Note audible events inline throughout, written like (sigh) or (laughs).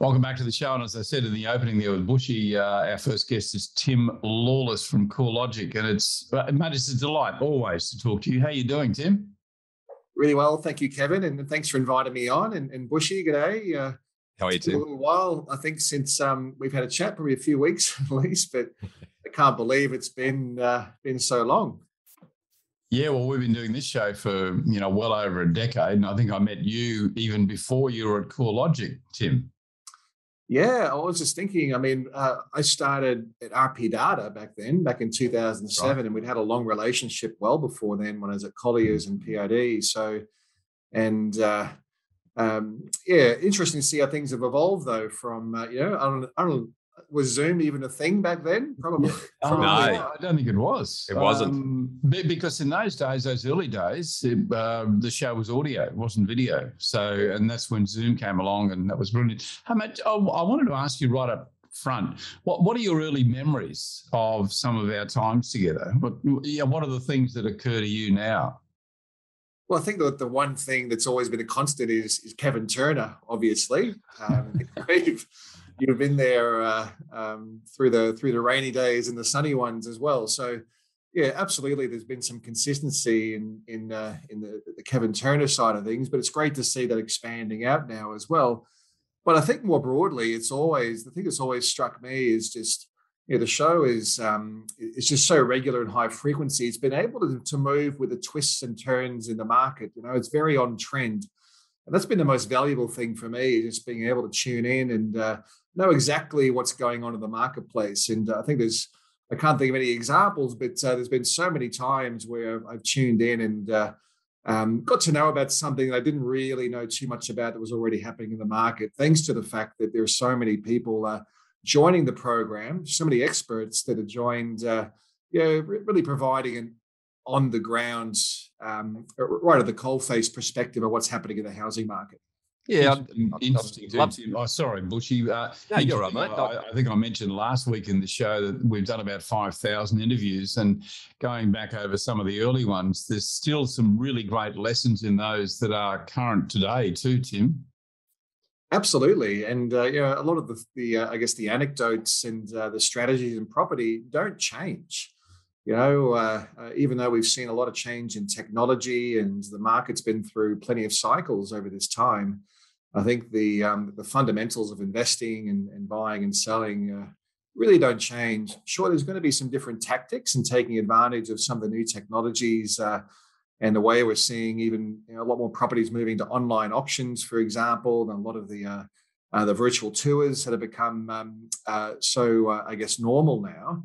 Welcome back to the show. And as I said in the opening there with Bushy, uh, our first guest is Tim Lawless from CoreLogic. And it's, uh, mate, it's a delight always to talk to you. How are you doing, Tim? Really well. Thank you, Kevin. And thanks for inviting me on. And, and Bushy, g'day. Uh, How are you, Tim? A little while, I think, since um, we've had a chat, probably a few weeks (laughs) at least, but I can't believe it's been uh, been so long. Yeah, well, we've been doing this show for you know well over a decade, and I think I met you even before you were at Cool CoreLogic, Tim. Yeah, I was just thinking. I mean, uh, I started at RP Data back then, back in 2007, right. and we'd had a long relationship well before then when I was at Colliers and PID. So, and uh, um, yeah, interesting to see how things have evolved though. From uh, you know, I don't, I don't was Zoom even a thing back then? Probably. Oh, no, I don't think it was. It wasn't um, because in those days, those early days, it, uh, the show was audio, it wasn't video. So, and that's when Zoom came along, and that was brilliant. How much? Oh, I wanted to ask you right up front. What What are your early memories of some of our times together? What yeah, What are the things that occur to you now? Well, I think that the one thing that's always been a constant is, is Kevin Turner, obviously. Um, (laughs) you've been there uh, um, through the through the rainy days and the sunny ones as well. So yeah, absolutely. There's been some consistency in in uh, in the, the Kevin Turner side of things, but it's great to see that expanding out now as well. But I think more broadly, it's always the thing that's always struck me is just you know, the show is um, it's just so regular and high frequency. It's been able to, to move with the twists and turns in the market. You know, it's very on trend. And that's been the most valuable thing for me, just being able to tune in and uh, know exactly what's going on in the marketplace. And uh, I think there's, I can't think of any examples, but uh, there's been so many times where I've tuned in and uh, um, got to know about something that I didn't really know too much about that was already happening in the market, thanks to the fact that there are so many people uh, joining the program, so many experts that have joined, uh, you know, really providing an on the ground, um, right at the coalface perspective of what's happening in the housing market. Yeah, interesting. interesting oh, sorry, Bushy. Uh, no, you're right, mate. I, I, think I mentioned last week in the show that we've done about 5,000 interviews, and going back over some of the early ones, there's still some really great lessons in those that are current today, too, Tim. Absolutely, and uh, you know, a lot of the, the uh, I guess the anecdotes and uh, the strategies and property don't change. You know, uh, uh, even though we've seen a lot of change in technology and the market's been through plenty of cycles over this time, I think the um, the fundamentals of investing and, and buying and selling uh, really don't change. Sure, there's going to be some different tactics and taking advantage of some of the new technologies uh, and the way we're seeing even you know, a lot more properties moving to online auctions, for example, and a lot of the uh, uh the virtual tours that have become um, uh, so uh, I guess normal now.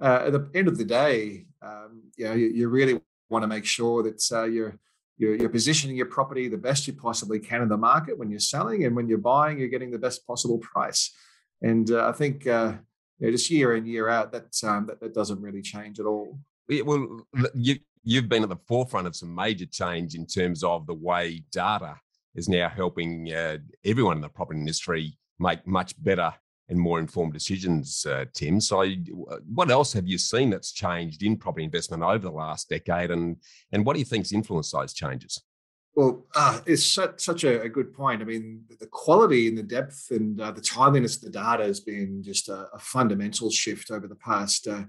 at the end of the day, um, you know, you, you really want to make sure that you're you're, you're, positioning your property the best you possibly can in the market when you're selling, and when you're buying, you're getting the best possible price. And uh, I think uh, you know, just year in year out, that, um, that that doesn't really change at all. Yeah, well, you you've been at the forefront of some major change in terms of the way data is now helping uh, everyone in the property industry make much better and more informed decisions, uh, Tim. So, uh, what else have you seen that's changed in property investment over the last decade, and and what do you think's influenced those changes? Well, uh, it's such, such a, a, good point. I mean, the quality and the depth and uh, the timeliness of the data has been just a, a fundamental shift over the past uh,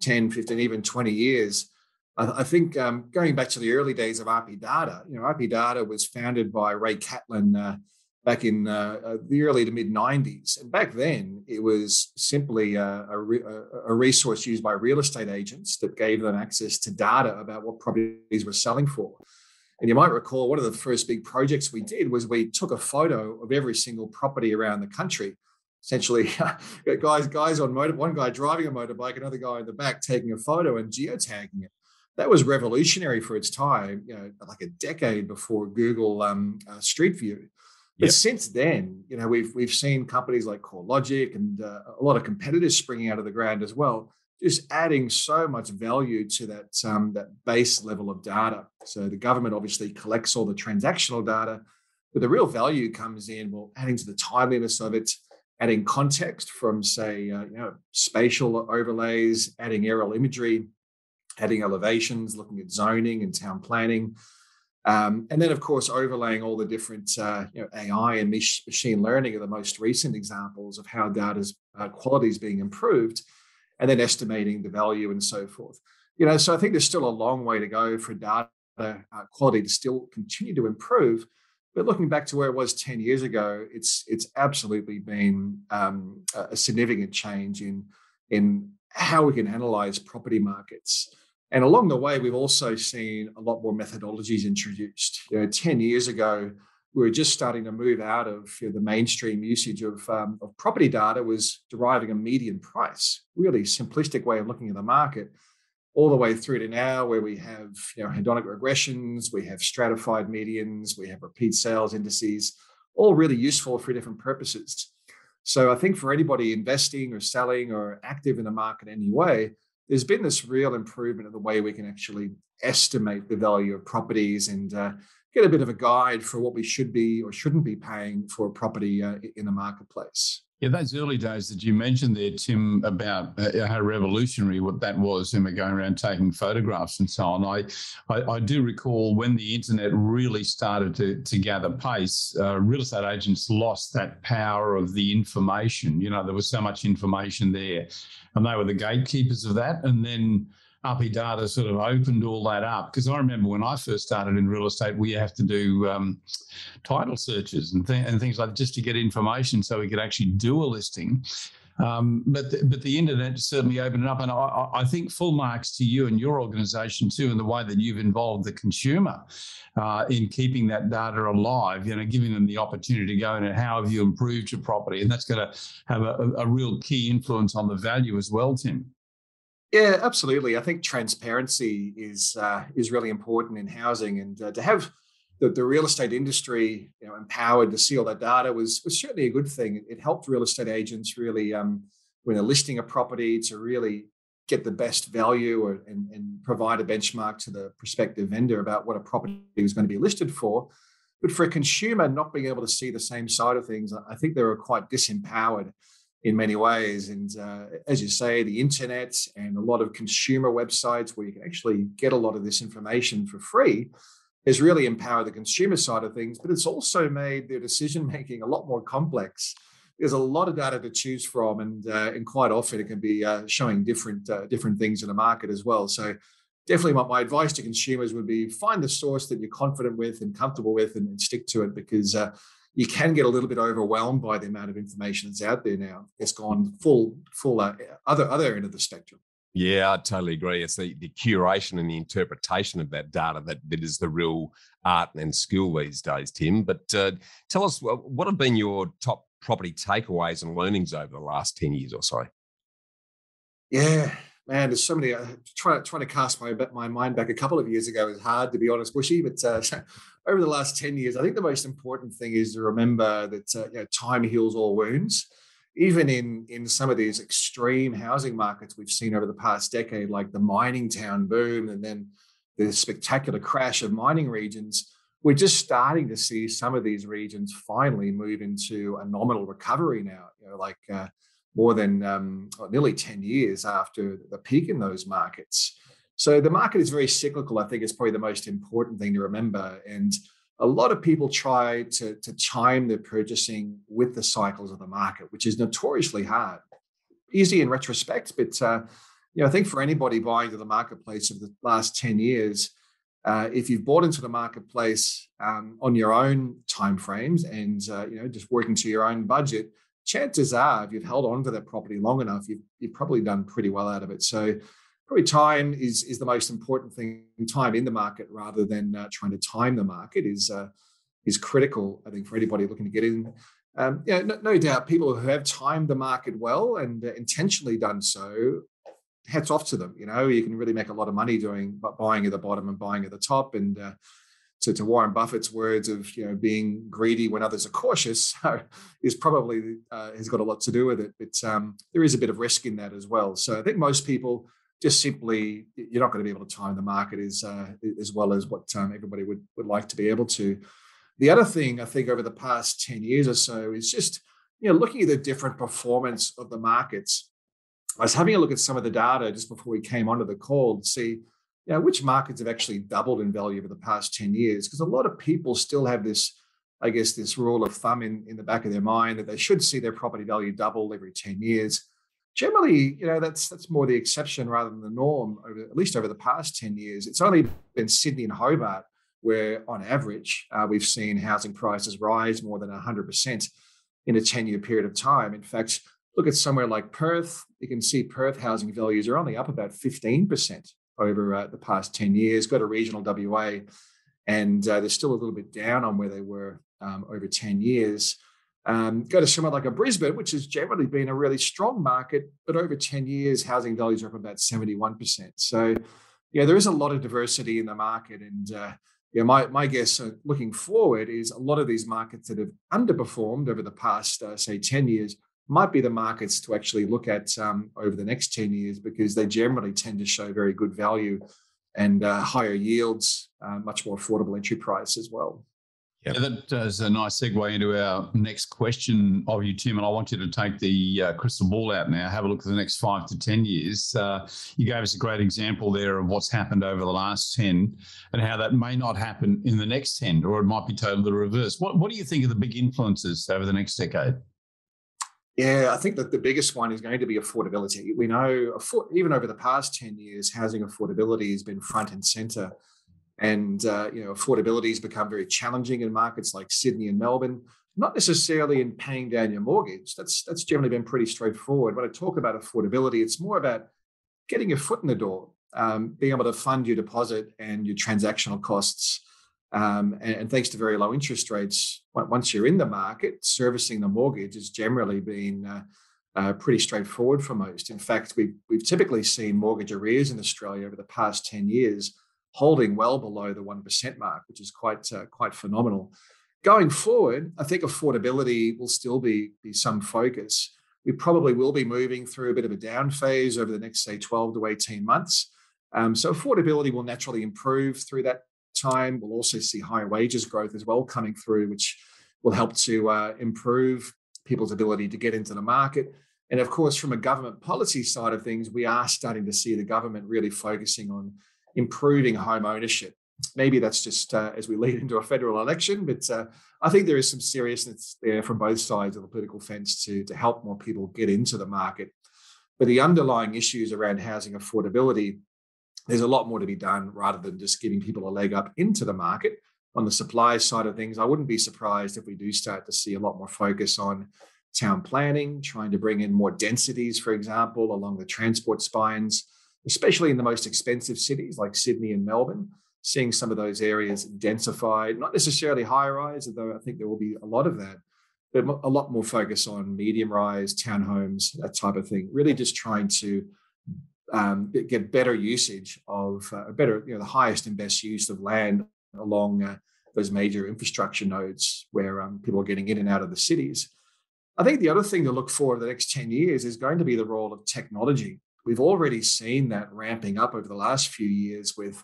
10, 15, even 20 years. I, I think um, going back to the early days of RP Data, you know, RP Data was founded by Ray Catlin uh, back in uh, uh, the early to mid 90s. And back then, it was simply a, a, a, resource used by real estate agents that gave them access to data about what properties were selling for. And you might recall one of the first big projects we did was we took a photo of every single property around the country. Essentially, (laughs) guys, guys on motor, one guy driving a motorbike, another guy in the back taking a photo and geotagging it. That was revolutionary for its time, you know, like a decade before Google um, uh, Street View. But yep. since then, you know, we've we've seen companies like CoreLogic and uh, a lot of competitors springing out of the ground as well, just adding so much value to that um, that base level of data. So the government obviously collects all the transactional data, but the real value comes in well, adding to the timeliness of it, adding context from say uh, you know spatial overlays, adding aerial imagery, adding elevations, looking at zoning and town planning Um, and then, of course, overlaying all the different uh, you know, AI and machine learning are the most recent examples of how data's uh, quality is being improved, and then estimating the value and so forth. You know, so I think there's still a long way to go for data uh, quality to still continue to improve. But looking back to where it was 10 years ago, it's it's absolutely been um, a significant change in in how we can analyze property markets. And along the way, we've also seen a lot more methodologies introduced. You know, 10 years ago, we were just starting to move out of you know, the mainstream usage of, um, of property data was deriving a median price, really simplistic way of looking at the market, all the way through to now where we have you know, hedonic regressions, we have stratified medians, we have repeat sales indices, all really useful for different purposes. So I think for anybody investing or selling or active in the market anyway, there's been this real improvement of the way we can actually estimate the value of properties and uh, get a bit of a guide for what we should be or shouldn't be paying for a property uh, in the marketplace. Yeah, those early days that you mentioned there, Tim, about uh, how revolutionary what that was, and we're going around taking photographs and so on. I, I, I do recall when the internet really started to, to gather pace, uh, real estate agents lost that power of the information. You know, there was so much information there, and they were the gatekeepers of that. And then RP Data sort of opened all that up. Because I remember when I first started in real estate, we have to do um, title searches and, th- and things like that just to get information so we could actually do a listing. Um, but the, but the internet certainly opened it up, and I, I, think full marks to you and your organisation too, and the way that you've involved the consumer uh, in keeping that data alive. You know, giving them the opportunity to go in and how have you improved your property, and that's going to have a, a real key influence on the value as well, Tim. Yeah, absolutely. I think transparency is uh, is really important in housing, and uh, to have the, the real estate industry you know, empowered to see all that data was was certainly a good thing. It helped real estate agents really, um, when they're listing a property, to really get the best value or, and, and provide a benchmark to the prospective vendor about what a property was going to be listed for. But for a consumer not being able to see the same side of things, I think they were quite disempowered in many ways. And uh, as you say, the internet and a lot of consumer websites where you can actually get a lot of this information for free has really empowered the consumer side of things, but it's also made their decision making a lot more complex. There's a lot of data to choose from, and uh, and quite often it can be uh, showing different uh, different things in the market as well. So definitely my, my advice to consumers would be find the source that you're confident with and comfortable with and, and stick to it because uh, you can get a little bit overwhelmed by the amount of information that's out there now. It's gone full, full uh, other other end of the spectrum. Yeah, I totally agree. It's the, the curation and the interpretation of that data that, that is the real art and skill these days, Tim. But uh, tell us, what have been your top property takeaways and learnings over the last 10 years or so? Yeah, man, there's so many. Uh, trying trying to cast my my mind back a couple of years ago is hard to be honest, Bushy. But uh, (laughs) over the last ten years, I think the most important thing is to remember that uh, you know, time heals all wounds. Even in in some of these extreme housing markets we've seen over the past decade, like the mining town boom, and then the spectacular crash of mining regions, we're just starting to see some of these regions finally move into a nominal recovery now. You know, like uh, more than um, nearly 10 years after the peak in those markets. So the market is very cyclical, I think is probably the most important thing to remember. And a lot of people try to, to time their purchasing with the cycles of the market, which is notoriously hard. Easy in retrospect, but uh, you know, I think for anybody buying to the marketplace of the last 10 years, uh, if you've bought into the marketplace um, on your own timeframes and uh, you know just working to your own budget, chances are, if you've held on to that property long enough, you've, you've probably done pretty well out of it. So probably time is is the most important thing. Time in the market rather than uh, trying to time the market is uh, is critical. I think for anybody looking to get in. Um, yeah, no, no, doubt, people who have timed the market well and uh, intentionally done so, hats off to them. You know, you can really make a lot of money doing buying at the bottom and buying at the top, and uh, to, to Warren Buffett's words of you know being greedy when others are cautious (laughs) is probably uh, has got a lot to do with it. But um, there is a bit of risk in that as well. So I think most people just simply you're not going to be able to time the market as uh, as well as what um, everybody would would like to be able to. The other thing I think over the past ten years or so is just you know looking at the different performance of the markets. I was having a look at some of the data just before we came onto the call to see you know, which markets have actually doubled in value over the past 10 years? Because a lot of people still have this, I guess, this rule of thumb in, in the back of their mind that they should see their property value double every 10 years. Generally, you know, that's that's more the exception rather than the norm, over, at least over the past 10 years. It's only been Sydney and Hobart where, on average, uh, we've seen housing prices rise more than 100% in a 10 year period of time. In fact, look at somewhere like Perth, you can see Perth housing values are only up about 15% over uh, the past 10 years. Go to regional WA, and uh, they're still a little bit down on where they were um, over 10 years. Um, go to somewhere like a Brisbane, which has generally been a really strong market, but over 10 years, housing values are up about 71%. So, yeah, there is a lot of diversity in the market. And uh, yeah, my, my guess uh, looking forward is a lot of these markets that have underperformed over the past, uh, say, 10 years might be the markets to actually look at um, over the next 10 years because they generally tend to show very good value and uh, higher yields, uh, much more affordable entry price as well. Yep. Yeah, that is a nice segue into our next question of you, Tim. And I want you to take the uh, crystal ball out now, have a look at the next five to 10 years. Uh, you gave us a great example there of what's happened over the last 10 and how that may not happen in the next 10, or it might be totally the reverse. What, what do you think are the big influences over the next decade? Yeah, I think that the biggest one is going to be affordability. We know, even over the past 10 years, housing affordability has been front and center. And, uh, you know, affordability has become very challenging in markets like Sydney and Melbourne, not necessarily in paying down your mortgage. That's, that's generally been pretty straightforward. When I talk about affordability, it's more about getting your foot in the door, um, being able to fund your deposit and your transactional costs um, and, and, thanks to very low interest rates, once you're in the market, servicing the mortgage has generally been uh, uh, pretty straightforward for most. In fact, we've, we've typically seen mortgage arrears in Australia over the past 10 years holding well below the 1% mark, which is quite, uh, quite phenomenal. Going forward, I think affordability will still be, be some focus. We probably will be moving through a bit of a down phase over the next, say, 12 to 18 months. Um, so affordability will naturally improve through that time. We'll also see higher wages growth as well coming through, which will help to uh, improve people's ability to get into the market. And of course, from a government policy side of things, we are starting to see the government really focusing on improving home ownership. Maybe that's just uh, as we lead into a federal election, but uh, I think there is some seriousness there from both sides of the political fence to, to help more people get into the market. But the underlying issues around housing affordability there's a lot more to be done rather than just giving people a leg up into the market. On the supply side of things, I wouldn't be surprised if we do start to see a lot more focus on town planning, trying to bring in more densities, for example, along the transport spines, especially in the most expensive cities like Sydney and Melbourne, seeing some of those areas densified, not necessarily high rise, although I think there will be a lot of that, but a lot more focus on medium rise, townhomes, that type of thing, really just trying to um, get better usage of uh, better, you know, the highest and best use of land along uh, those major infrastructure nodes where um, people are getting in and out of the cities. I think the other thing to look for the next 10 years is going to be the role of technology. We've already seen that ramping up over the last few years with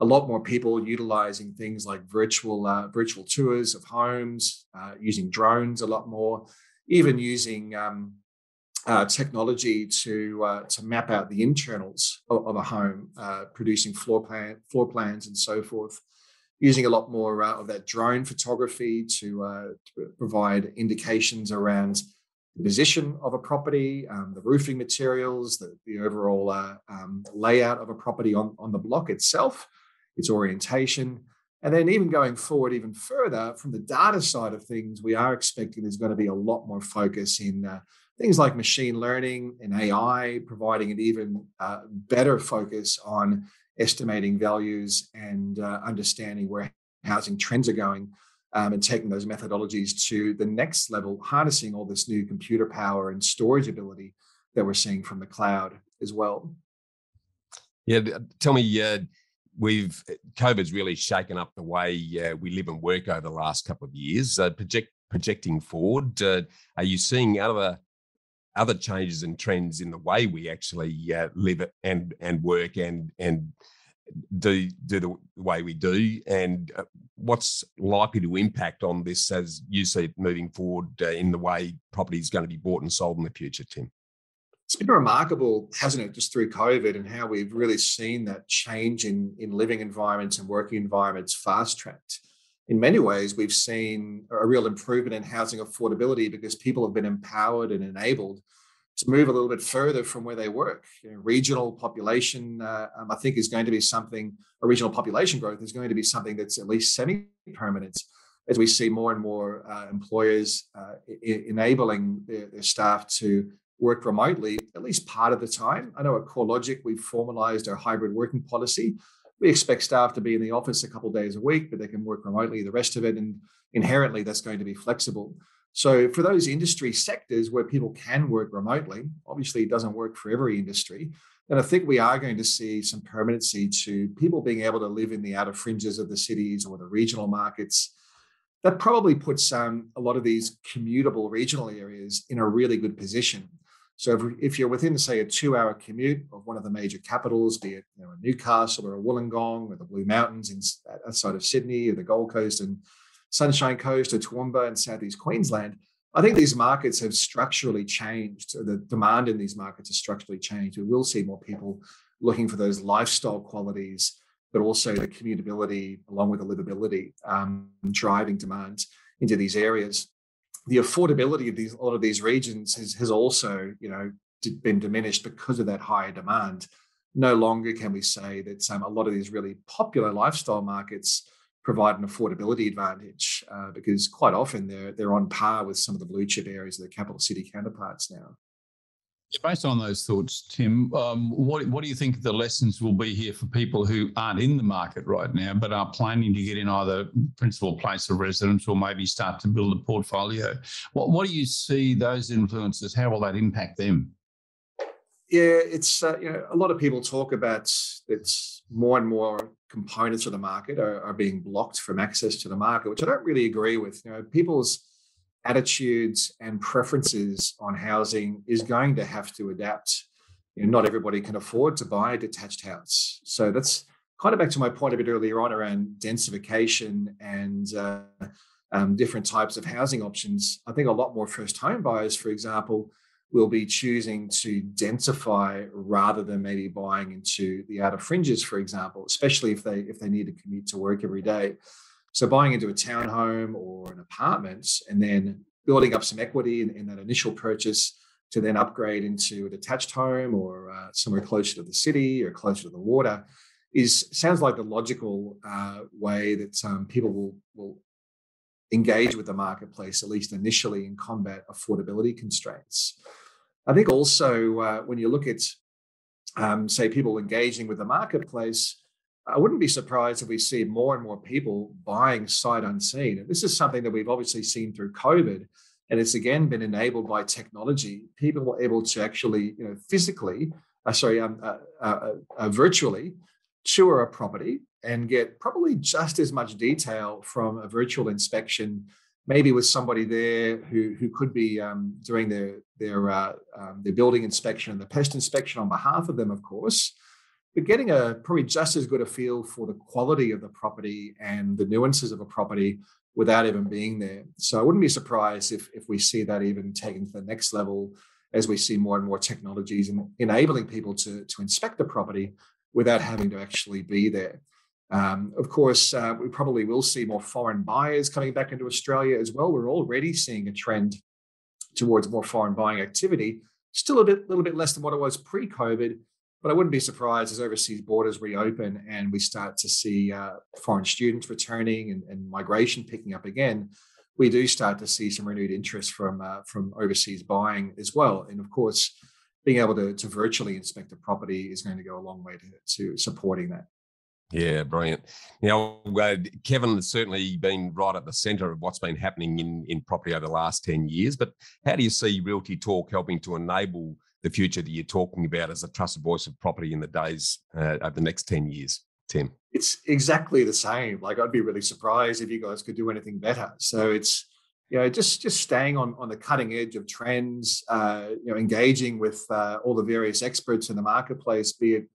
a lot more people utilizing things like virtual uh, virtual tours of homes, uh, using drones a lot more, even using um, uh, technology to uh, to map out the internals of, of a home, uh, producing floor plan floor plans and so forth. Using a lot more uh, of that drone photography to, uh, to, provide indications around the position of a property, um, the roofing materials, the, the overall uh, um, layout of a property on, on the block itself, its orientation. And then, even going forward, even further from the data side of things, we are expecting there's going to be a lot more focus in things like machine learning and AI, providing an even uh, better focus on estimating values and uh, understanding where housing trends are going um, and taking those methodologies to the next level, harnessing all this new computer power and storage ability that we're seeing from the cloud as well. Yeah, tell me, uh, we've COVID's really shaken up the way uh, we live and work over the last couple of years. Uh, project projecting forward, uh, are you seeing other other changes and trends in the way we actually uh, live and and work and and do do the way we do and uh, what's likely to impact on this as you see it moving forward uh, in the way property is going to be bought and sold in the future tim it's been remarkable, hasn't it, just through COVID and how we've really seen that change in, in living environments and working environments fast tracked. In many ways, we've seen a real improvement in housing affordability because people have been empowered and enabled to move a little bit further from where they work. You know, regional population, uh, um, I think, is going to be something, regional population growth is going to be something that's at least semi permanent as we see more and more uh, employers uh, I- enabling their, their, staff to work remotely at least part of the time. I know at CoreLogic, we've formalized our hybrid working policy. We expect staff to be in the office a couple of days a week, but they can work remotely the rest of it. And inherently, that's going to be flexible. So, for those industry sectors where people can work remotely, obviously it doesn't work for every industry. And I think we are going to see some permanency to people being able to live in the outer fringes of the cities or the regional markets that probably puts um, a lot of these commutable regional areas in a really good position. So if, if you're within, say, a two-hour commute of one of the major capitals, be it you know, Newcastle or a Wollongong or the Blue Mountains in, outside of Sydney or the Gold Coast and Sunshine Coast or Toowoomba and Southeast Queensland, I think these markets have structurally changed. The demand in these markets has structurally changed. We will see more people looking for those lifestyle qualities, but also the commutability along with the livability um, driving demand into these areas the affordability of these a lot of these regions has, has also you know been diminished because of that higher demand. No longer can we say that um, a lot of these really popular lifestyle markets provide an affordability advantage uh, because quite often they're they're on par with some of the blue chip areas of the capital city counterparts now Based on those thoughts, Tim, um, what, what do you think the lessons will be here for people who aren't in the market right now, but are planning to get in either principal place of residence or maybe start to build a portfolio? What, what do you see those influences? How will that impact them? Yeah, it's uh, you know a lot of people talk about it's more and more components of the market are, are being blocked from access to the market, which I don't really agree with. You know, people's attitudes and preferences on housing is going to have to adapt. You know, not everybody can afford to buy a detached house. So that's kind of back to my point a bit earlier on around densification and uh, um, different types of housing options. I think a lot more first home buyers, for example, will be choosing to densify rather than maybe buying into the outer fringes, for example, especially if they if they need to commute to work every day. So buying into a townhome or an apartment and then building up some equity in, in that initial purchase to then upgrade into a detached home or uh, somewhere closer to the city or closer to the water is sounds like the logical uh, way that um, people will will engage with the marketplace at least initially and combat affordability constraints. I think also uh, when you look at um, say people engaging with the marketplace, I wouldn't be surprised if we see more and more people buying sight unseen. And this is something that we've obviously seen through COVID, and it's again been enabled by technology. People were able to actually, you know, physically, uh, sorry, um, uh, uh, uh, virtually tour a property and get probably just as much detail from a virtual inspection, maybe with somebody there who who could be um, doing their their uh, um, their building inspection and the pest inspection on behalf of them, of course but getting a probably just as good a feel for the quality of the property and the nuances of a property without even being there. So I wouldn't be surprised if if we see that even taken to the next level as we see more and more technologies and enabling people to to inspect the property without having to actually be there. Um, of course, uh, we probably will see more foreign buyers coming back into Australia as well. We're already seeing a trend towards more foreign buying activity. Still a bit, little bit less than what it was pre-COVID, but I wouldn't be surprised as overseas borders reopen and we start to see uh, foreign students returning and, and, migration picking up again. We do start to see some renewed interest from uh, from overseas buying as well. And of course, being able to, to virtually inspect a property is going to go a long way to, to supporting that. Yeah, brilliant. Now, uh, Kevin has certainly been right at the centre of what's been happening in, in property over the last 10 years. But how do you see Realty Talk helping to enable the future that you're talking about as a trusted voice of property in the days uh, over the next 10 years, Tim? It's exactly the same. Like I'd be really surprised if you guys could do anything better. So it's, you know, just just staying on on the cutting edge of trends, uh, you know, engaging with uh, all the various experts in the marketplace, be it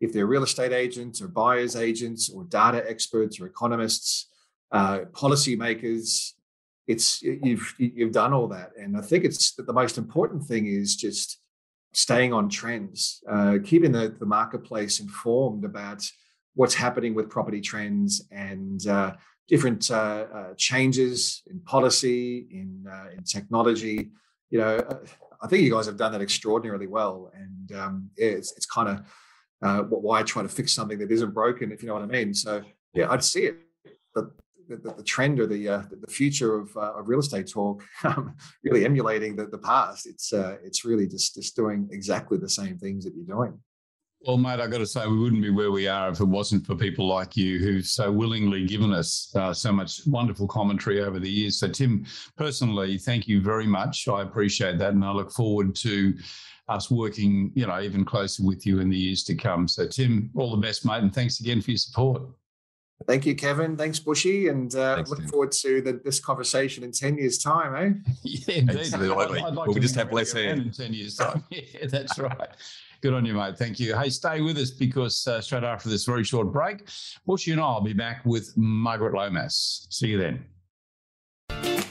if they're real estate agents or buyers agents or data experts or economists, uh, policymakers. It's you've you've done all that, and I think it's the most important thing is just staying on trends, uh, keeping the, the marketplace informed about what's happening with property trends and uh, different uh, uh changes in policy, in, uh, in technology. You know, I think you guys have done that extraordinarily well, and um, yeah, it's, it's kind of why try to fix something that isn't broken, if you know what I mean. So yeah, I'd see it. The, the, the trend or the uh, the future of, uh, of real estate talk (laughs) um, really emulating the, the past. It's uh, it's really just just doing exactly the same things that you're doing. Well, mate, I've got to say, we wouldn't be where we are if it wasn't for people like you who've so willingly given us uh, so much wonderful commentary over the years. So, Tim, personally, thank you very much. I appreciate that. And I look forward to us working, you know, even closer with you in the years to come. So, Tim, all the best, mate. And thanks again for your support. Thank you, Kevin. Thanks, Bushy. And uh, Thanks, look Tim. forward to the, this conversation in 10 years' time, eh? (laughs) yeah, indeed. Absolutely. I'd, I'd like we just have less hair. In 10 years' time. (laughs) yeah, that's right. Good on you, mate. Thank you. Hey, stay with us because uh, straight after this very short break, Bushy and I will be back with Margaret Lomas. See you then.